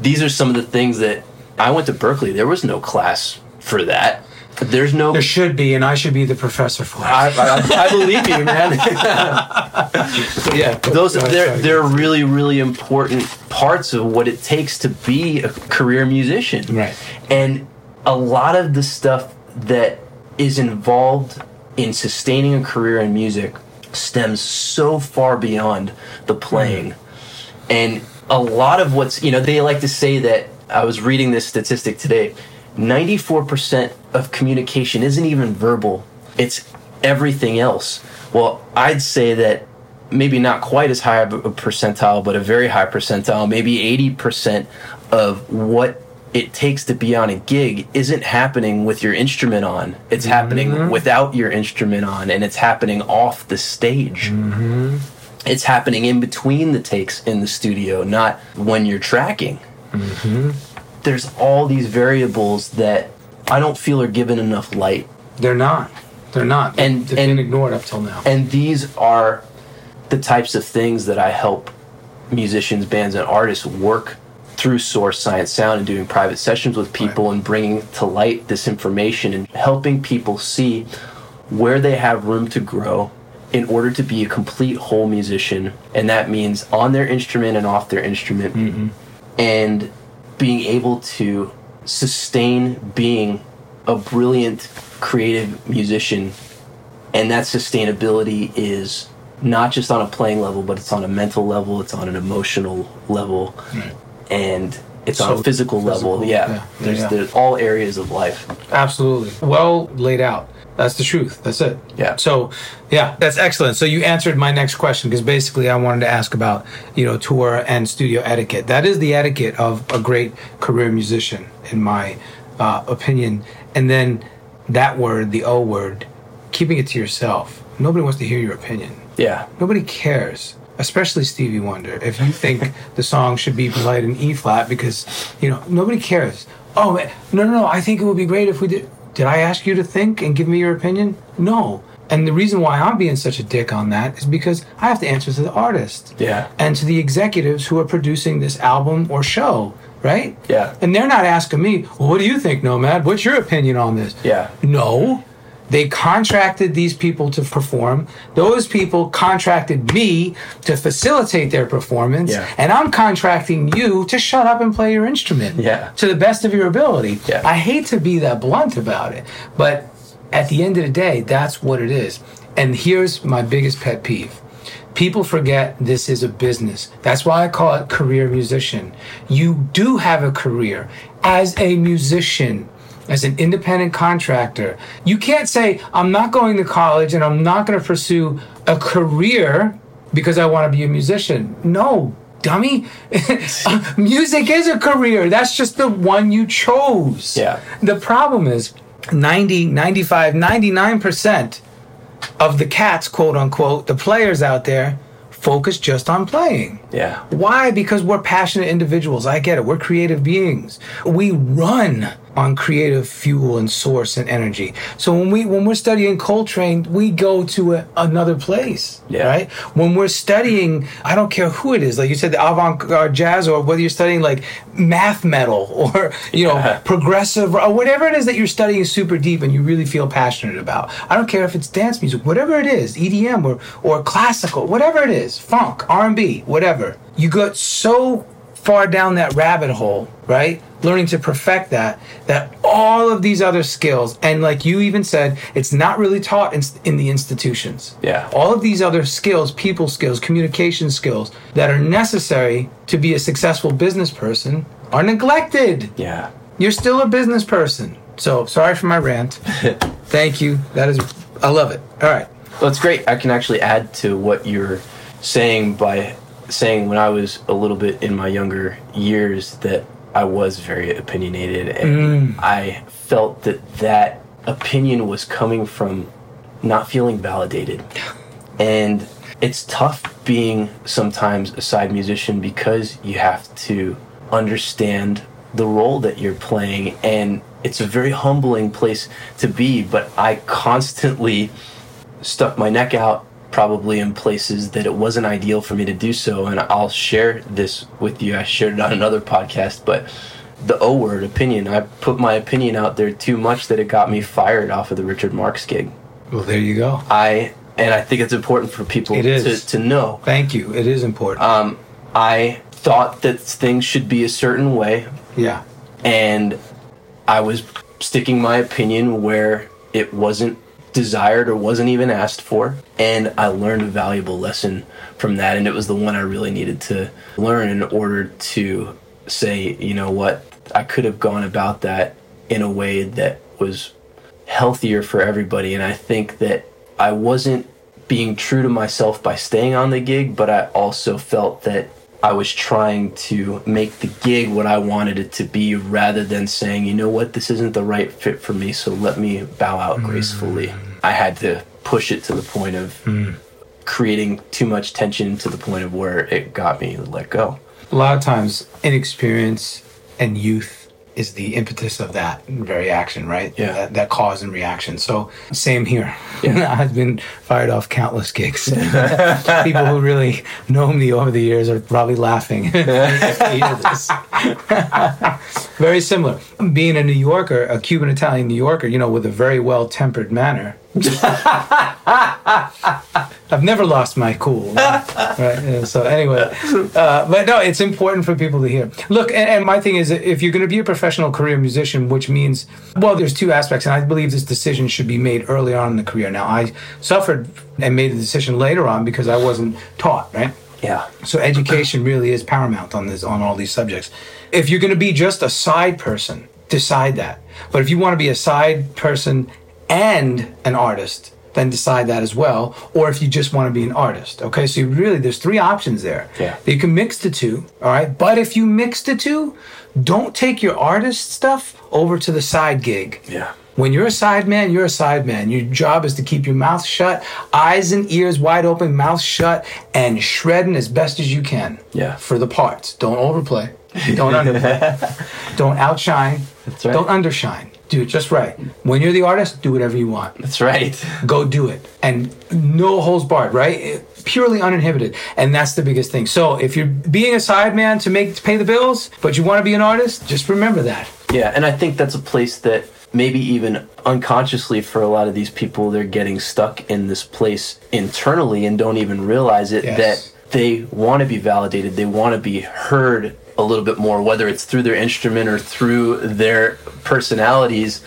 these are some of the things that I went to Berklee there was no class for that. There's no There should be, and I should be the professor for it. I, I, I believe you, man. yeah, Those they're they're really really important parts of what it takes to be a career musician. Right. And a lot of the stuff that is involved in sustaining a career in music stems so far beyond the playing. Mm-hmm. And a lot of what's, you know, they like to say that I was reading this statistic today 94% of communication isn't even verbal, it's everything else. Well, I'd say that maybe not quite as high of a percentile, but a very high percentile, maybe 80% of what it takes to be on a gig isn't happening with your instrument on. It's mm-hmm. happening without your instrument on, and it's happening off the stage mm-hmm. it's happening in between the takes in the studio, not when you're tracking. Mm-hmm. There's all these variables that I don't feel are given enough light. They're not. They're not. And- they've been ignored up till now. And these are the types of things that I help musicians, bands, and artists work through Source Science Sound and doing private sessions with people and bringing to light this information and helping people see where they have room to grow in order to be a complete whole musician. And that means on their instrument and off their instrument. Mm-hmm. And being able to sustain being a brilliant creative musician and that sustainability is not just on a playing level but it's on a mental level it's on an emotional level hmm. and it's on a physical, level yeah, yeah, There's, yeah. there's all areas of life Absolutely. Well laid out. That's the truth. That's it. Yeah. So, yeah, that's excellent. So you answered my next question because basically I wanted to ask about, you know, tour and studio etiquette. That is the etiquette of a great career musician, in my uh, opinion. And then that word, the O word, keeping it to yourself. Nobody wants to hear your opinion. yeah Nobody cares, especially Stevie Wonder. If you think the song should be played in E flat, because you know nobody cares. Oh man, no, no, no! I think it would be great if we did. Did I ask you to think and give me your opinion? No. And the reason why I'm being such a dick on that is because I have to answer to the artist. Yeah. And to the executives who are producing this album or show, right? Yeah. And they're not asking me, well, what do you think, Nomad? What's your opinion on this? Yeah. No. They contracted these people to perform. Those people contracted me to facilitate their performance. Yeah. And I'm contracting you to shut up and play your instrument Yeah. to the best of your ability. Yeah. I hate to be that blunt about it, but at the end of the day, that's what it is. And here's my biggest pet peeve. People forget this is a business. That's why I call it career musician. You do have a career as a musician, as an independent contractor. You can't say, I'm not going to college and I'm not going to pursue a career because I want to be a musician. No, dummy. Uh, music is a career. That's just the one you chose. Yeah. The problem is 90, 95, 99% of the cats, quote unquote, the players out there, focus just on playing. Yeah. Why? Because we're passionate individuals. I get it. We're creative beings. We run on creative fuel and source and energy. So when we when we're studying Coltrane, we go to a, another place, Yeah. right? When we're studying, I don't care who it is, like you said, the avant-garde jazz, or whether you're studying like math metal or you know Yeah. progressive or whatever it is that you're studying super deep and you really feel passionate about. I don't care if it's dance music, whatever it is, EDM or or classical, whatever it is, funk, R&B, whatever. You got so far down that rabbit hole, right? Learning to perfect that, that all of these other skills, and like you even said, it's not really taught in, in the institutions. Yeah. All of these other skills, people skills, communication skills that are necessary to be a successful business person are neglected. Yeah. You're still a business person. So sorry for my rant. Thank you. That is, I love it. All right. Well, it's great. I can actually add to what you're saying by saying when I was a little bit in my younger years that I was very opinionated and mm. I felt that that opinion was coming from not feeling validated. And it's tough being sometimes a side musician because you have to understand the role that you're playing and it's a very humbling place to be but I constantly stuck my neck out probably in places that it wasn't ideal for me to do so and I'll share this with you I shared it on another podcast but the O word opinion I put my opinion out there too much that it got me fired off of the Richard Marx gig Well, there you go. I and I think it's important for people It is. to, to know Thank you. It is important. um, I thought that things should be a certain way yeah. and I was sticking my opinion where it wasn't desired or wasn't even asked for. And I learned a valuable lesson from that. And it was the one I really needed to learn in order to say, you know what, I could have gone about that in a way that was healthier for everybody. And I think that I wasn't being true to myself by staying on the gig, but I also felt that I was trying to make the gig what I wanted it to be rather than saying, you know what, this isn't the right fit for me, so let me bow out mm. gracefully. I had to push it to the point of mm. creating too much tension to the point of where it got me to let go. A lot of times, inexperience and youth is the impetus of that very action, right? Yeah. That, that cause and reaction. So, same here. Yeah. I've been fired off countless gigs. Uh, people who really know me over the years are probably laughing. if they hear this. very similar. Being a New Yorker, a Cuban Italian New Yorker, you know, with a very well tempered manner. I've never lost my cool. right? So anyway, uh, but no, it's important for people to hear. Look, and, and my thing is, if you're going to be a professional career musician, which means, well, there's two aspects, and I believe this decision should be made early on in the career. Now, I suffered and made the decision later on because I wasn't taught, right? Yeah. So education really is paramount on this on all these subjects. If you're going to be just a side person, decide that. But if you want to be a side person and an artist, then decide that as well. Or if you just want to be an artist, okay. So you really, there's three options there. Yeah. You can mix the two, all right. But if you mix the two, don't take your artist stuff over to the side gig. Yeah. When you're a side man, you're a side man. Your job is to keep your mouth shut, eyes and ears wide open, mouth shut, and shredding as best as you can. Yeah. For the parts. Don't overplay. Don't underplay. Don't outshine. That's right. Don't undershine. Do it just right. When you're the artist, do whatever you want. That's right. Go do it. And no holds barred, right? Purely uninhibited. And that's the biggest thing. So if you're being a side man to make to pay the bills, but you want to be an artist, just remember that. Yeah, and I think that's a place that maybe even unconsciously for a lot of these people, they're getting stuck in this place internally and don't even realize it Yes. that they want to be validated, they want to be heard a little bit more, whether it's through their instrument or through their personalities.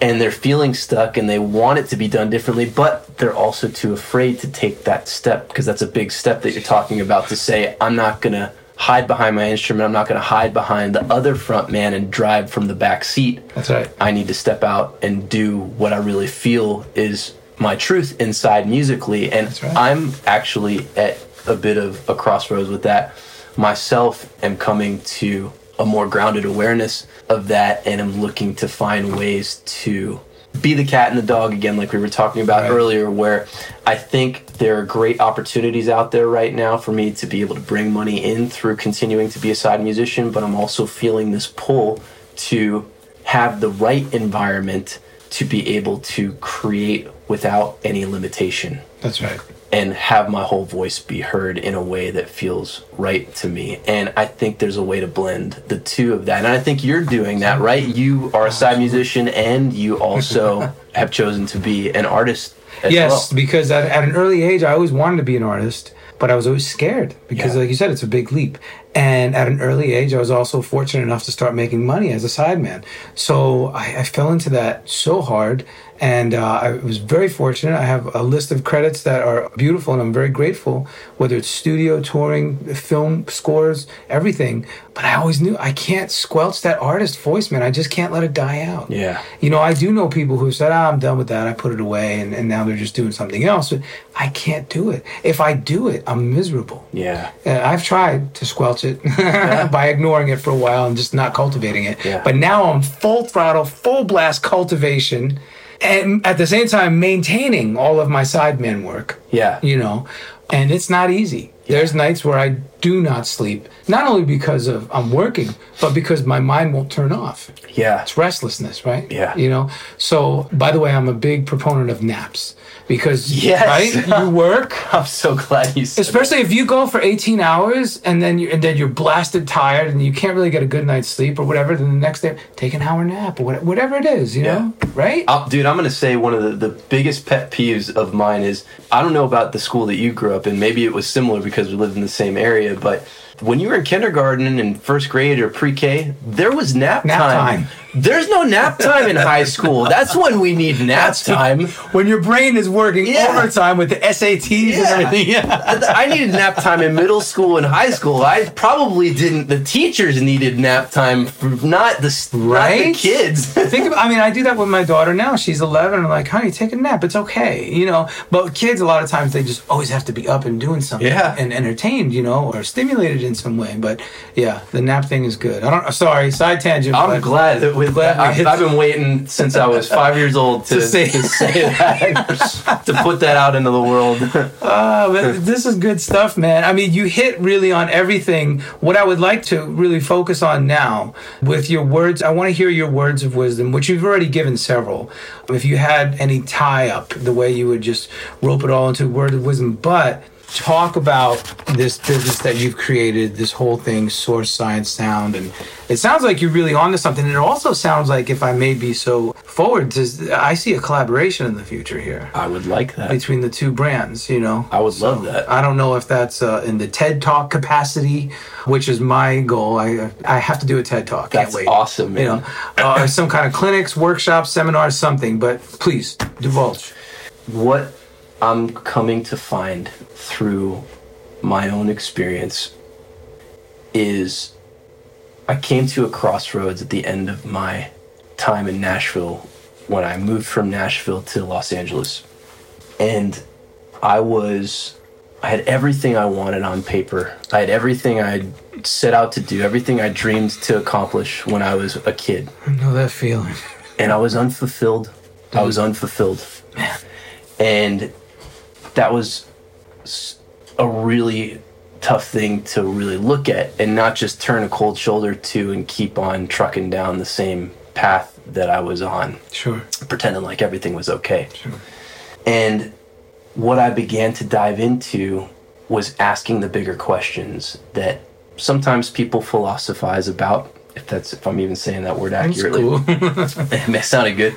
And they're feeling stuck and they want it to be done differently, but they're also too afraid to take that step because that's a big step that you're talking about to say, I'm not going to hide behind my instrument. I'm not going to hide behind the other front man and drive from the back seat. That's right. I need to step out and do what I really feel is my truth inside musically. And right. I'm actually at a bit of a crossroads with that myself. Am coming to a more grounded awareness of that, and I'm looking to find ways to be the cat and the dog again, like we were talking about Right. earlier, where I think there are great opportunities out there right now for me to be able to bring money in through continuing to be a side musician, but I'm also feeling this pull to have the right environment to be able to create without any limitation That's right. And have my whole voice be heard in a way that feels right to me. And I think there's a way to blend the two of that. And I think you're doing that, right? You are a side musician and you also have chosen to be an artist as yes, well. because at, at an early age, I always wanted to be an artist, but I was always scared because, Yeah. like you said, it's a big leap. And at an early age, I was also fortunate enough to start making money as a sideman. So I, I fell into that so hard. And uh, I was very fortunate. I have a list of credits that are beautiful, and I'm very grateful, whether it's studio, touring, film scores, everything. But I always knew I can't squelch that artist voice, man. I just can't let it die out. Yeah. You know, I do know people who said, ah, I'm done with that. I put it away and, and now they're just doing something else. But I can't do it. If I do it, I'm miserable. Yeah. And I've tried to squelch it by ignoring it for a while and just not cultivating it. Yeah. But now I'm full throttle, full blast cultivation. And at the same time, maintaining all of my sideman work. Yeah. You know, and it's not easy. There's nights where I do not sleep, not only because of I'm working, but because my mind won't turn off Yeah. it's restlessness, right? Yeah. You know. So, by the way, I'm a big proponent of naps because Yes. right, you work, I'm so glad you said especially if you go for 18 hours and then you and then you're blasted tired and you can't really get a good night's sleep or whatever. Then the next day, take an hour nap or whatever it is, you Yeah. know, right? Uh, dude, I'm gonna say one of the, the biggest pet peeves of mine is I don't know about the school that you grew up in. Maybe it was similar because we lived in the same area, but when you were in kindergarten and first grade or pre-K, there was nap, Nap time. time. There's no nap time in high school. That's when we need nap time. when your brain is working Yeah. overtime with the SATs and everything. Yeah. I needed nap time in middle school and high school. I probably didn't. The teachers needed nap time, for not the s- not the Right? kids. Think about, I mean, I do that with my daughter now. She's 11. I'm like, honey, take a nap. It's okay. You know, but kids, a lot of times, they just always have to be up and doing something Yeah. and entertained, you know, or stimulated in some way. But yeah, the nap thing is good. I don't, sorry, side tangent. I'm but glad that with that, I've, I've been waiting since I was five years old to, To say- to say that, to put that out into the world. Uh, but this is good stuff, man. I mean, you hit really on everything. What I would like to really focus on now with your words, I want to hear your words of wisdom, which you've already given several. If you had any tie up, the way you would just rope it all into a word of wisdom, but talk about this business that you've created, this whole thing, Source Science Sound, and it sounds like you're really onto something. And it also sounds like, if I may be so forward, to, I see a collaboration in the future here I would like that. between the two brands, you know. I would love that. I don't know if that's uh, in the TED Talk capacity, which is my goal. I I have to do a TED Talk. Can't That's wait. awesome, You man. know, uh, or some kind of clinics, workshops, seminars, something. But please divulge. What I'm coming to find through my own experience is I came to a crossroads at the end of my time in Nashville when I moved from Nashville to Los Angeles. And I was I had everything I wanted on paper. I had everything I set out to do, everything I dreamed to accomplish when I was a kid. I know that feeling. And I was unfulfilled. I was unfulfilled. Man. And that was a really tough thing to really look at and not just turn a cold shoulder to and keep on trucking down the same path that I was on Sure. pretending like everything was okay. And what I began to dive into was asking the bigger questions that sometimes people philosophize about. If that's if I'm even saying that word accurately, cool. it sounded good.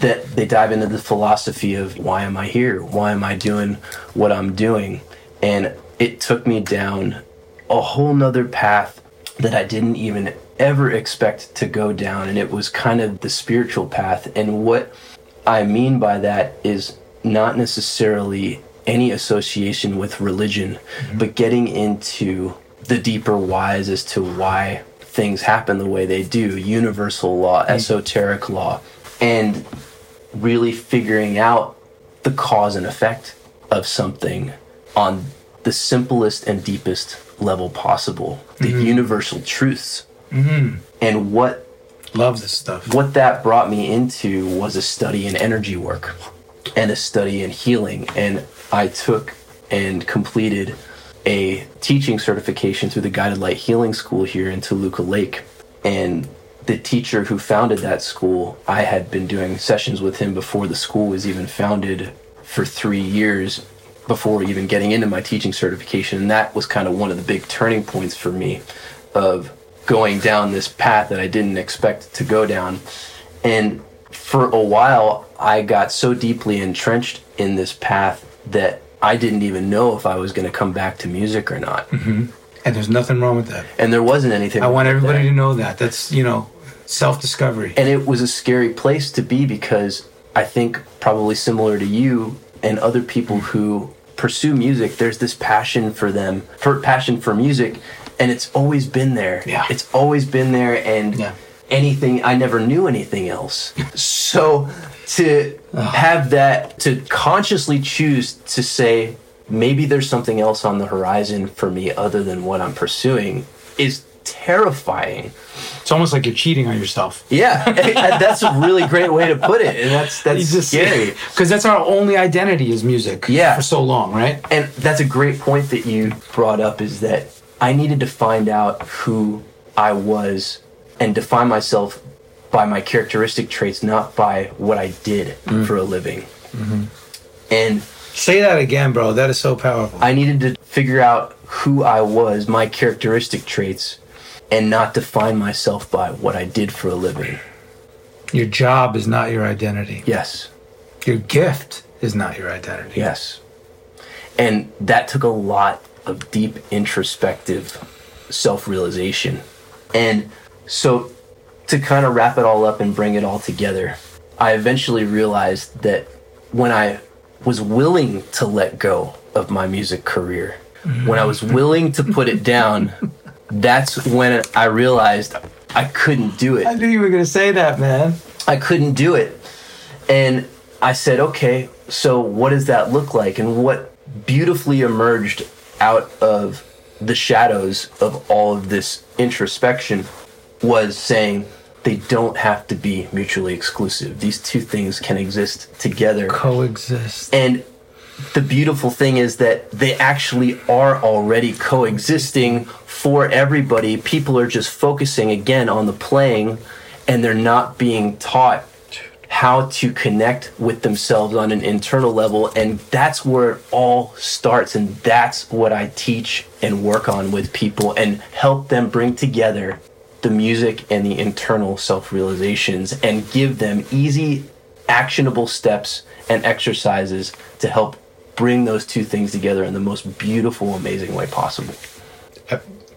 That they dive into the philosophy of why am I here? Why am I doing what I'm doing? And it took me down a whole nother path that I didn't even ever expect to go down. And it was kind of the spiritual path. And what I mean by that is not necessarily any association with religion, mm-hmm. but getting into the deeper whys as to why things happen the way they do universal law, mm. esoteric law, and really figuring out the cause and effect of something on the simplest and deepest level possible, the mm-hmm. universal truths. Mm-hmm. And what Love this stuff. what that brought me into was a study in energy work and a study in healing. And I took and completed a teaching certification through the Guided Light Healing School here in Toluca Lake. And the teacher who founded that school, I had been doing sessions with him before the school was even founded for three years before even getting into my teaching certification. And that was kind of one of the big turning points for me of going down this path that I didn't expect to go down. And for a while, I got so deeply entrenched in this path that I didn't even know if I was going to come back to music or not. Mm-hmm. And there's nothing wrong with that. And there wasn't anything. I want everybody that. to know that. That's, you know, self discovery. And it was a scary place to be because I think probably similar to you and other people who pursue music, there's this passion for them, for passion for music, and it's always been there. Yeah. It's always been there and Yeah. anything I never knew anything else. so to have that to consciously choose to say maybe there's something else on the horizon for me other than what I'm pursuing is terrifying. It's almost like you're cheating on yourself. Yeah, that's a really great way to put it, and that's that's scary. Because that's our only identity is music. Yeah. For so long, right? And that's a great point that you brought up is that I needed to find out who I was and define myself by my characteristic traits, not by what I did mm-hmm. for a living. Mm-hmm. And Say that again, bro. That is so powerful. I needed to figure out who I was, my characteristic traits, and not define myself by what I did for a living. Your job is not your identity. Yes. Your gift is not your identity. Yes. And that took a lot of deep introspective self realization. And so, to kind of wrap it all up and bring it all together, I eventually realized that when I was willing to let go of my music career, when I was mm-hmm. willing to put it down, that's when I realized I couldn't do it. I knew you were going to say that, man. I couldn't do it. And I said, okay, so what does that look like? And what beautifully emerged out of the shadows of all of this introspection was saying they don't have to be mutually exclusive. These two things can exist together. Coexist. And the beautiful thing is that they actually are already coexisting for everybody. People are just focusing again on the playing and they're not being taught how to connect with themselves on an internal level. And that's where it all starts. And that's what I teach and work on with people and help them bring together the music and the internal self realizations and give them easy, actionable steps and exercises to help bring those two things together in the most beautiful, amazing way possible.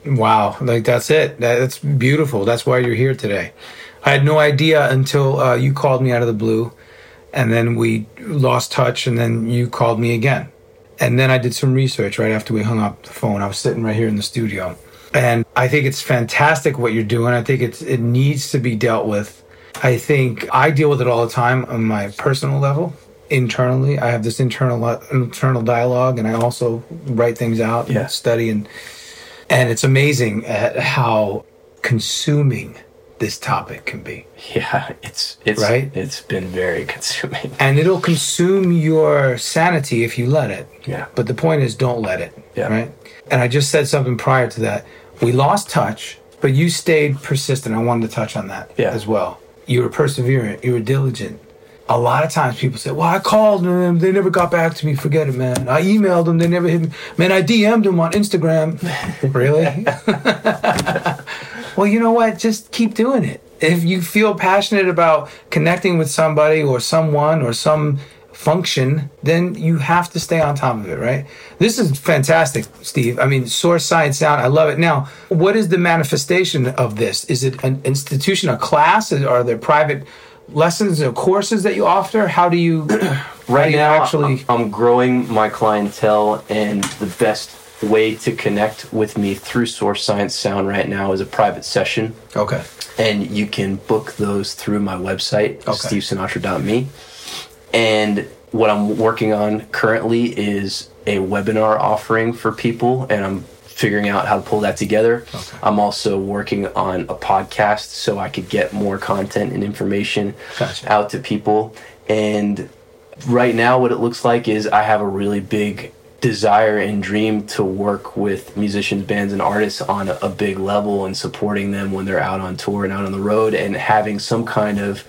Wow, like that's it. That's beautiful. That's why you're here today. I had no idea until uh, you called me out of the blue, and then we lost touch, and then you called me again. And then I did some research right after we hung up the phone. I was sitting right here in the studio. And I think it's fantastic what you're doing. I think it's it needs to be dealt with. I think I deal with it all the time on my personal level. Internally, I have this internal internal dialogue, and I also write things out Yeah. and study and and it's amazing at how consuming this topic can be. Yeah, it's it's Right? it's been very consuming. And it'll consume your sanity if you let it. Yeah. But the point is, don't let it. Yeah. Right. And I just said something prior to that. We lost touch, but you stayed persistent. I wanted to touch on that Yeah. as well. You were perseverant. You were diligent. A lot of times people say, "Well, I called them. They never got back to me. Forget it, man. I emailed them. They never hit me. Man, I DM'd them on Instagram. really? well, you know what? Just keep doing it. If you feel passionate about connecting with somebody or someone or some function, then you have to stay on top of it, right? This is fantastic, Steve. I mean, Source Science Sound, I love it. Now, what is the manifestation of this? Is it an institution, a class? Are there private lessons or courses that you offer? How do you Right do you now, actually I'm growing my clientele, and the best way to connect with me through Source Science Sound right now is a private session. Okay. and you can book those through my website, Okay. stevesinatra.me. And what I'm working on currently is a webinar offering for people, and I'm figuring out how to pull that together. I'm also working on a podcast so I could get more content and information Gotcha. out to people. And right now, what it looks like is I have a really big desire and dream to work with musicians, bands, and artists on a, a big level and supporting them when they're out on tour and out on the road and having some kind of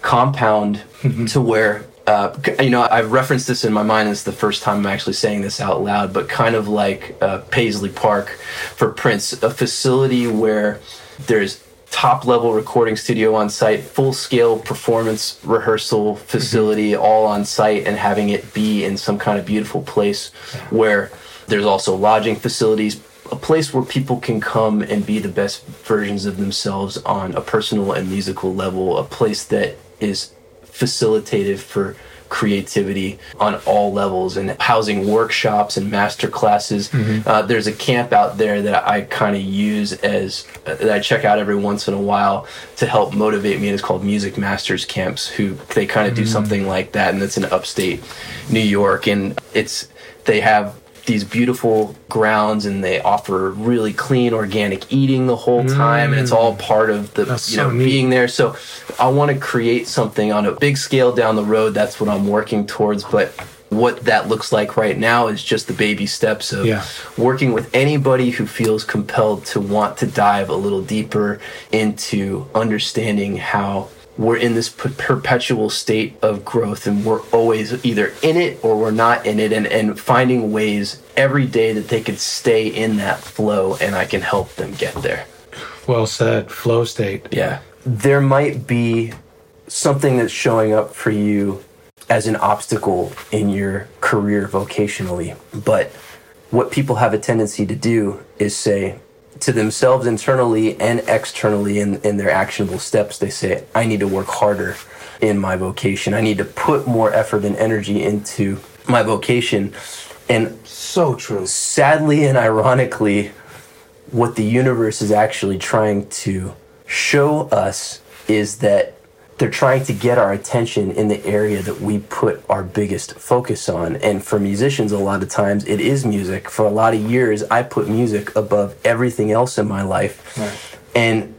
compound mm-hmm. to where uh, you know, I've referenced this in my mind. It's the first time I'm actually saying this out loud, but kind of like uh, Paisley Park for Prince, a facility where there's top level recording studio on site, full scale performance rehearsal facility, all on site, and having it be in some kind of beautiful place where there's also lodging facilities. A place where people can come and be the best versions of themselves on a personal and musical level. A place that is facilitative for creativity on all levels and housing workshops and master classes. Uh, there's a camp out there that I kind of use as uh, that I check out every once in a while to help motivate me. And it's called Music Masters Camps. Who they kind of do something like that, and it's in upstate New York, and it's they have these beautiful grounds and they offer really clean organic eating the whole time and it's all mm. part of the That's you know neat. being there so i want to create something on a big scale down the road that's what i'm working towards but what that looks like right now is just the baby steps of Yeah. working with anybody who feels compelled to want to dive a little deeper into understanding how we're in this per- perpetual state of growth and we're always either in it or we're not in it and, and finding ways every day that they could stay in that flow and I can help them get there. Well said. Flow state. Yeah. There might be something that's showing up for you as an obstacle in your career vocationally, but what people have a tendency to do is say to themselves internally and externally in, in their actionable steps, they say, I need to work harder in my vocation. I need to put more effort and energy into my vocation. And So true. sadly and ironically, what the universe is actually trying to show us is that they're trying to get our attention in the area that we put our biggest focus on. And for musicians, a lot of times it is music. For a lot of years, I put music above everything else in my life. And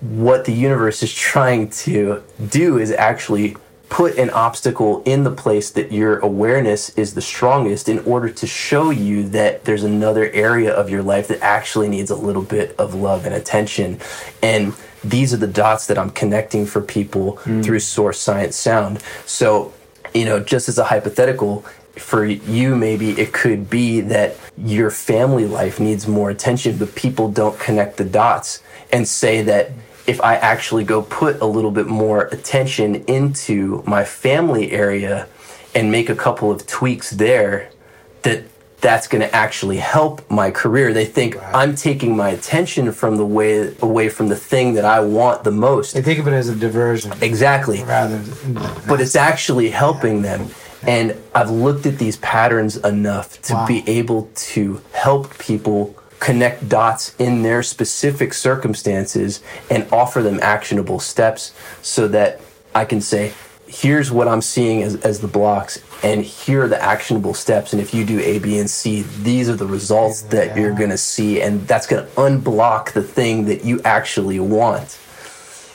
what the universe is trying to do is actually put an obstacle in the place that your awareness is the strongest in order to show you that there's another area of your life that actually needs a little bit of love and attention. And these are the dots that I'm connecting for people mm. through Source Science Sound. So, you know, just as a hypothetical, for you, maybe it could be that your family life needs more attention, but people don't connect the dots and say that if I actually go put a little bit more attention into my family area and make a couple of tweaks there, that that's going to actually help my career. They think I'm taking my attention from the way away from the thing that I want the most. They think of it as a diversion Exactly rather but it's actually helping them. And I've looked at these patterns enough to Wow. be able to help people connect dots in their specific circumstances and offer them actionable steps so that I can say, here's what I'm seeing as, as the blocks, and here are the actionable steps. And if you do A, B, and C, these are the results that you're going to see. And that's going to unblock the thing that you actually want.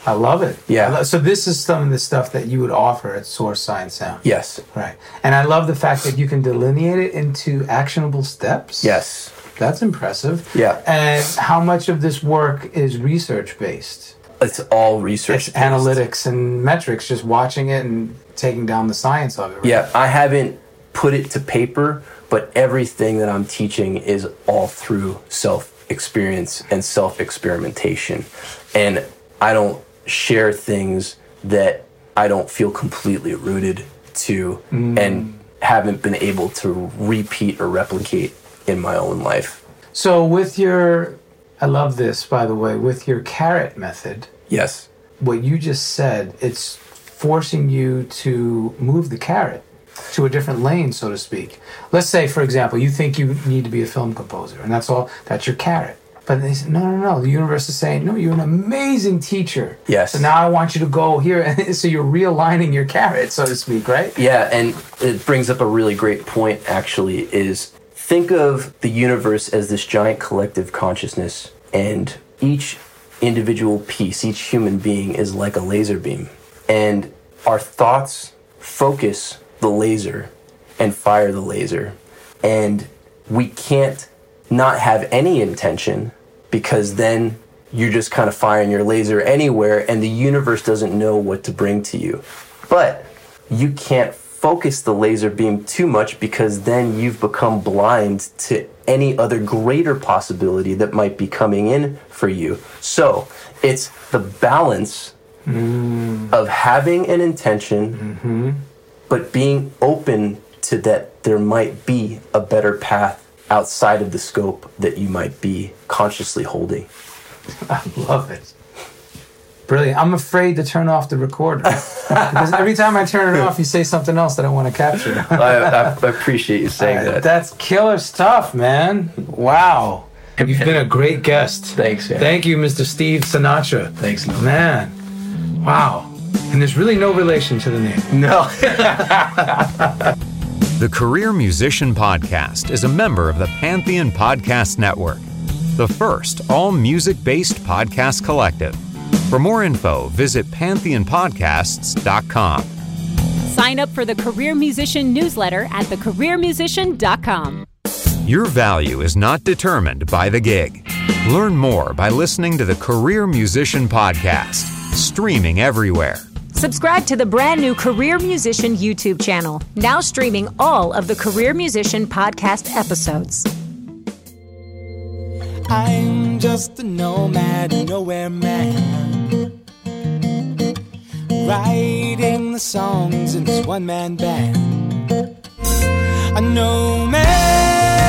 I love it. Yeah. I lo- so this is some of the stuff that you would offer at Source Science Sound. Yes. Right. And I love the fact that you can delineate it into actionable steps. Yes. That's impressive. Yeah. And how much of this work is research based? It's all research. It's analytics and metrics, just watching it and taking down the science of it. Right? Yeah, I haven't put it to paper, but everything that I'm teaching is all through self experience and self experimentation. And I don't share things that I don't feel completely rooted to mm. and haven't been able to repeat or replicate in my own life. So with your, I love this by the way, with your carrot method, Yes. what you just said, it's forcing you to move the carrot to a different lane, so to speak. Let's say, for example, you think you need to be a film composer, and that's all, that's your carrot. But they said, no, no, no. The universe is saying, no, you're an amazing teacher. Yes. So now I want you to go here. so you're realigning your carrot, so to speak, right? Yeah, and it brings up a really great point actually is think of the universe as this giant collective consciousness and each individual piece, each human being is like a laser beam. And our thoughts focus the laser and fire the laser. And we can't not have any intention because then you're just kind of firing your laser anywhere and the universe doesn't know what to bring to you. But you can't focus the laser beam too much because then you've become blind to any other greater possibility that might be coming in for you. So it's the balance mm. of having an intention, mm-hmm. but being open to that there might be a better path outside of the scope that you might be consciously holding. I love it. Brilliant. I'm afraid to turn off the recorder because every time I turn it off, you say something else that I want to capture. I, I, appreciate you saying uh, that. That's killer stuff, man. Wow. You've been a great guest. Thanks, man. Thank you, Mr. Steve Sinatra. Thanks, man. Man. Wow. And there's really no relation to the name. No. the Career Musician Podcast is a member of the Pantheon Podcast Network, the first all music based podcast collective. For more info, visit pantheonpodcasts.com. Sign up for the Career Musician newsletter at thecareermusician.com. Your value is not determined by the gig. Learn more by listening to the Career Musician Podcast, streaming everywhere. Subscribe to the brand new Career Musician YouTube channel, now streaming all of the Career Musician podcast episodes. I'm just a nomad, nowhere man. Writing the songs in this one man band. A nomad. sometime.